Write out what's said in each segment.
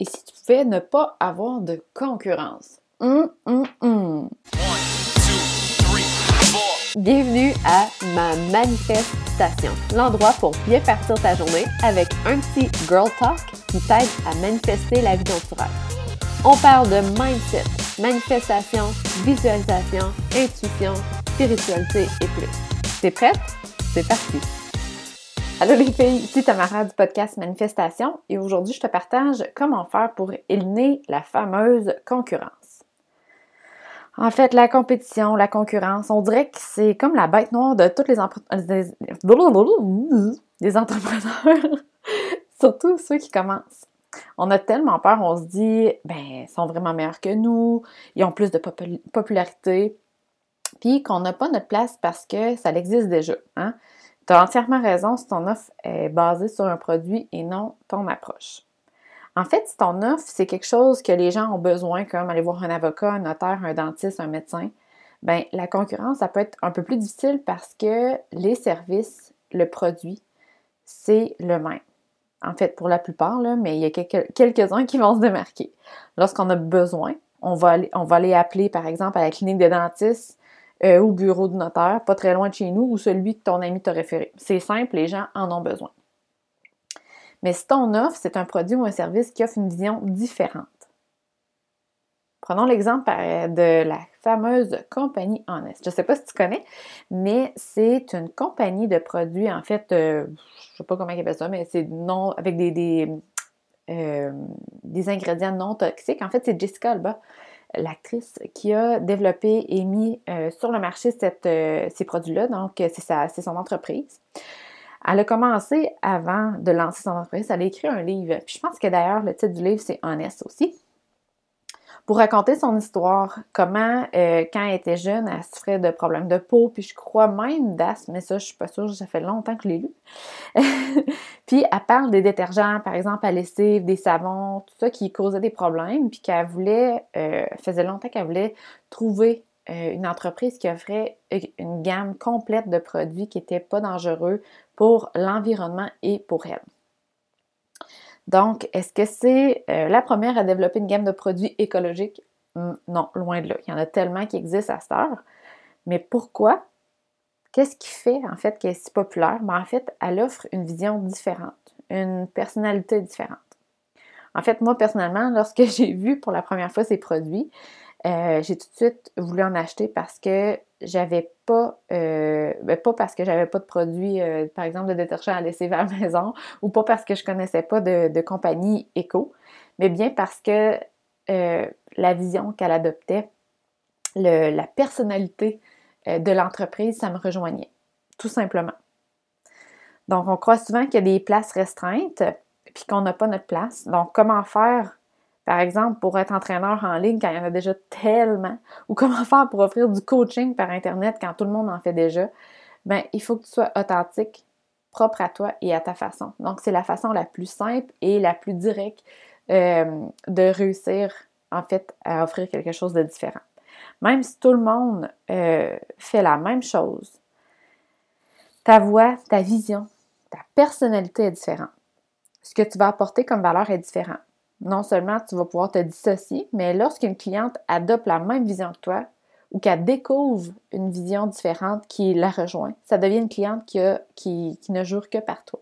Et si tu pouvais ne pas avoir de concurrence? Hum, hum, hum. Bienvenue à ma manifestation, l'endroit pour bien partir ta journée avec un petit girl talk qui t'aide à manifester la vie dont. On parle de mindset, manifestation, visualisation, intuition, spiritualité et plus. T'es prête? C'est parti! Allô les filles, ici Tamara du podcast Manifestation et aujourd'hui je te partage comment faire pour éliminer la fameuse concurrence. En fait, la compétition, la concurrence, on dirait que c'est comme la bête noire de tous les, entrepreneurs, surtout ceux qui commencent. On a tellement peur, on se dit, ben, ils sont vraiment meilleurs que nous, ils ont plus de popularité, puis qu'on n'a pas notre place parce que ça existe déjà. Hein? Tu as entièrement raison si ton offre est basée sur un produit et non ton approche. En fait, si ton offre, c'est quelque chose que les gens ont besoin, comme aller voir un avocat, un notaire, un dentiste, un médecin, bien, la concurrence, ça peut être un peu plus difficile parce que les services, le produit, c'est le même. En fait, pour la plupart, là, mais il y a quelques-uns qui vont se démarquer. Lorsqu'on a besoin, on va, aller, on va aller appeler, par exemple, à la clinique de dentiste euh, au bureau de notaire, pas très loin de chez nous, ou celui que ton ami t'a référé. C'est simple, les gens en ont besoin. Mais si ton offre, c'est un produit ou un service qui offre une vision différente. Prenons l'exemple de la fameuse compagnie Honest. Je ne sais pas si tu connais, mais c'est une compagnie de produits, en fait, euh, je ne sais pas comment ils appellent ça, mais c'est non avec des, euh, des ingrédients non toxiques. En fait, c'est Jessica Alba l'actrice qui a développé et mis euh, sur le marché euh, ces produits-là. Donc, euh, c'est son entreprise. Elle a commencé avant de lancer son entreprise. Elle a écrit un livre. Puis je pense que d'ailleurs, le titre du livre, c'est Honest aussi pour raconter son histoire, comment, euh, quand elle était jeune, elle souffrait de problèmes de peau, puis je crois même d'asthme, mais ça, je suis pas sûre, ça fait longtemps que je l'ai lu. puis elle parle des détergents, par exemple, à lessive, des savons, tout ça qui causait des problèmes, puis qu'elle voulait, euh, faisait longtemps qu'elle voulait trouver euh, une entreprise qui offrait une gamme complète de produits qui n'étaient pas dangereux pour l'environnement et pour elle. Donc, est-ce que c'est euh, la première à développer une gamme de produits écologiques? Non, loin de là. Il y en a tellement qui existent à cette heure. Mais pourquoi? Qu'est-ce qui fait en fait qu'elle est si populaire? Ben, en fait, elle offre une vision différente, une personnalité différente. En fait, moi personnellement, lorsque j'ai vu pour la première fois ces produits, euh, j'ai tout de suite voulu en acheter parce que j'avais pas, euh, ben, pas parce que j'avais pas de produits, euh, par exemple, de détergent à laisser à la maison, ou pas parce que je connaissais pas de, compagnie éco, mais bien parce que la vision qu'elle adoptait, la personnalité de l'entreprise, ça me rejoignait, tout simplement. Donc, on croit souvent qu'il y a des places restreintes, puis qu'on n'a pas notre place. Donc, comment faire par exemple, pour être entraîneur en ligne quand il y en a déjà tellement, ou comment faire pour offrir du coaching par Internet quand tout le monde en fait déjà, ben, il faut que tu sois authentique, propre à toi et à ta façon. Donc, c'est la façon la plus simple et la plus directe euh, de réussir, en fait, à offrir quelque chose de différent. Même si tout le monde euh, fait la même chose, ta voix, ta vision, ta personnalité est différente. Ce que tu vas apporter comme valeur est différent non seulement tu vas pouvoir te dissocier, mais lorsqu'une cliente adopte la même vision que toi ou qu'elle découvre une vision différente qui la rejoint, ça devient une cliente qui, ne jure que par toi.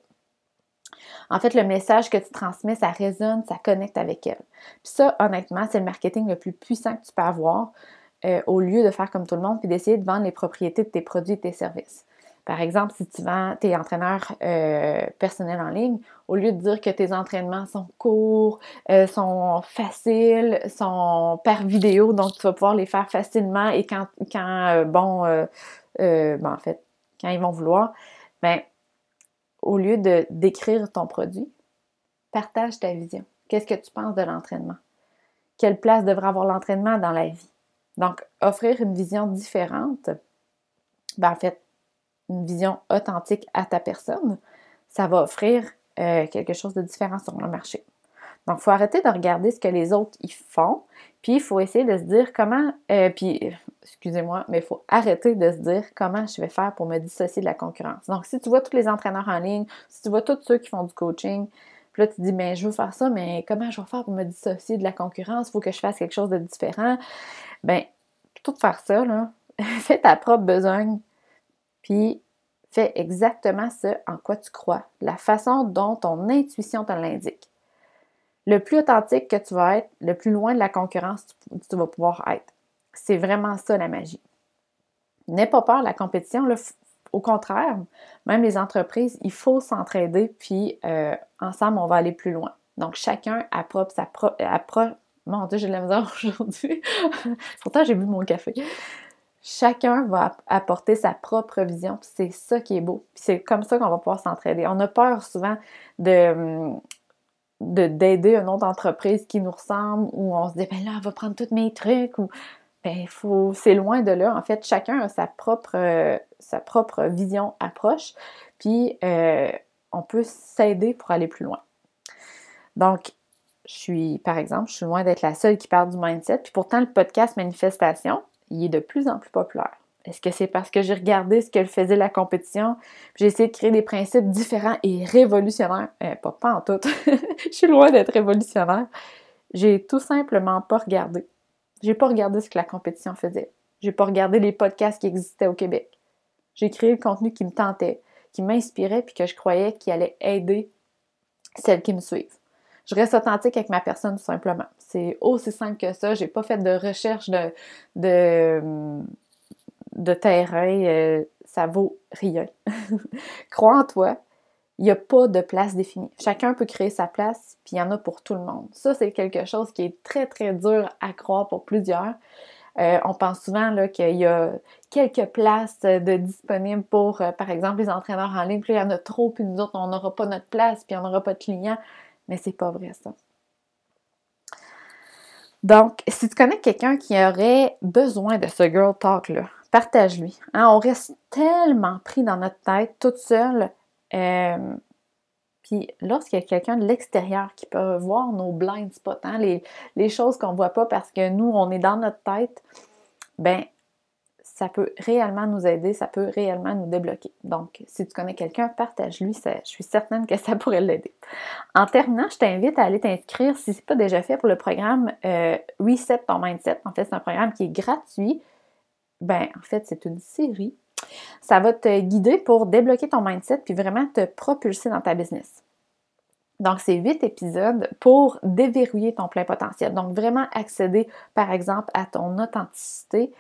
En fait, le message que tu transmets, ça résonne, ça connecte avec elle. Puis ça, honnêtement, c'est le marketing le plus puissant que tu peux avoir euh, au lieu de faire comme tout le monde puis d'essayer de vendre les propriétés de tes produits et tes services. Par exemple, si tu vends, tes entraîneurs euh, personnels en ligne, au lieu de dire que tes entraînements sont courts, euh, sont faciles, sont par vidéo, donc tu vas pouvoir les faire facilement et quand, quand euh, bon, ben, en fait, quand ils vont vouloir, ben, au lieu de décrire ton produit, partage ta vision. Qu'est-ce que tu penses de l'entraînement? Quelle place devrait avoir l'entraînement dans la vie? Donc, offrir une vision différente, ben, en fait, une vision authentique à ta personne, ça va offrir euh, quelque chose de différent sur le marché. Donc, il faut arrêter de regarder ce que les autres y font, puis il faut essayer de se dire comment, euh, puis, excusez-moi, mais il faut arrêter de se dire comment je vais faire pour me dissocier de la concurrence. Donc, si tu vois tous les entraîneurs en ligne, si tu vois tous ceux qui font du coaching, Puis là, tu te dis, mais je veux faire ça, mais comment je vais faire pour me dissocier de la concurrence? Il faut que je fasse quelque chose de différent. Ben, plutôt de faire ça, là, fais ta propre besogne, puis fais exactement ce en quoi tu crois, la façon dont ton intuition te l'indique. Le plus authentique que tu vas être, le plus loin de la concurrence tu, vas pouvoir être. C'est vraiment ça la magie. N'aie pas peur de la compétition. au contraire, même les entreprises, il faut s'entraider, puis euh, ensemble, on va aller plus loin. Donc, chacun approche sa propre. Mon Dieu, j'ai de la misère aujourd'hui. Pourtant, j'ai bu mon café. Chacun va apporter sa propre vision, puis c'est ça qui est beau. Puis c'est comme ça qu'on va pouvoir s'entraider. On a peur souvent de hum, d'aider une autre entreprise qui nous ressemble ou on se dit ben là, elle va prendre tous mes trucs ou ben faut c'est loin de là. En fait, chacun a sa propre sa propre vision, approche, puis euh, on peut s'aider pour aller plus loin. Donc, je suis, par exemple, je suis loin d'être la seule qui parle du mindset, puis pourtant le podcast Manifestation, il est de plus en plus populaire. Est-ce que c'est parce que j'ai regardé ce qu'elle faisait la compétition, j'ai essayé de créer des principes différents et révolutionnaires? Euh, pas, pas en tout. Je suis loin d'être révolutionnaire. J'ai tout simplement pas regardé. J'ai pas regardé ce que la compétition faisait. J'ai pas regardé les podcasts qui existaient au Québec. J'ai créé le contenu qui me tentait, qui m'inspirait puis que je croyais qu'il allait aider celles qui me suivent. Je reste authentique avec ma personne tout simplement. C'est aussi simple que ça. J'ai pas fait de recherche de, de terrain, euh, ça vaut rien. Crois en toi. Il n'y a pas de place définie. Chacun peut créer sa place, puis il y en a pour tout le monde. Ça, c'est quelque chose qui est très, très dur à croire pour plusieurs. Euh, on pense souvent qu'il y a quelques places de disponibles pour, euh, par exemple, les entraîneurs en ligne. Puis il y en a trop, puis nous autres, on n'aura pas notre place, puis on n'aura pas de clients. Mais c'est pas vrai, ça. Donc, si tu connais quelqu'un qui aurait besoin de ce girl talk-là, partage-lui. Hein, on reste tellement pris dans notre tête toute seule. Euh, puis lorsqu'il y a quelqu'un de l'extérieur qui peut voir nos blind spots, hein, les, choses qu'on ne voit pas parce que nous, on est dans notre tête, ben ça peut réellement nous aider, ça peut réellement nous débloquer. Donc, si tu connais quelqu'un, partage-lui, je suis certaine que ça pourrait l'aider. En terminant, je t'invite à aller t'inscrire, si ce n'est pas déjà fait, pour le programme euh, Reset ton mindset. En fait, c'est un programme qui est gratuit ben, en fait, c'est une série. Ça va te guider pour débloquer ton mindset puis vraiment te propulser dans ta business. Donc, c'est huit épisodes pour déverrouiller ton plein potentiel. Donc, vraiment accéder, par exemple, à ton authenticité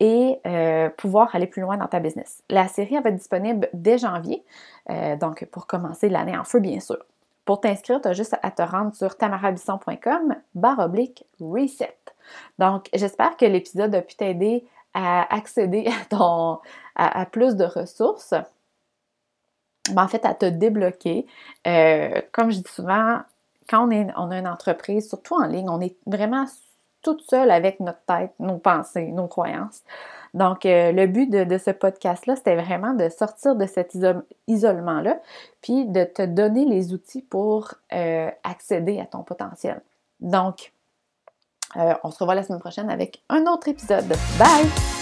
et euh, pouvoir aller plus loin dans ta business. La série va être disponible dès janvier, euh, donc pour commencer l'année en feu, bien sûr. Pour t'inscrire, tu as juste à te rendre sur tamarabisson.com barre oblique reset. Donc, j'espère que l'épisode a pu t'aider à accéder à, ton, plus de ressources, ben, en fait, à te débloquer. Euh, comme je dis souvent, quand on, est, on a une entreprise, surtout en ligne, on est vraiment toute seule avec notre tête, nos pensées, nos croyances. Donc, euh, le but de, ce podcast-là, c'était vraiment de sortir de cet isolement-là, puis de te donner les outils pour euh, accéder à ton potentiel. Donc, euh, on se revoit la semaine prochaine avec un autre épisode. Bye!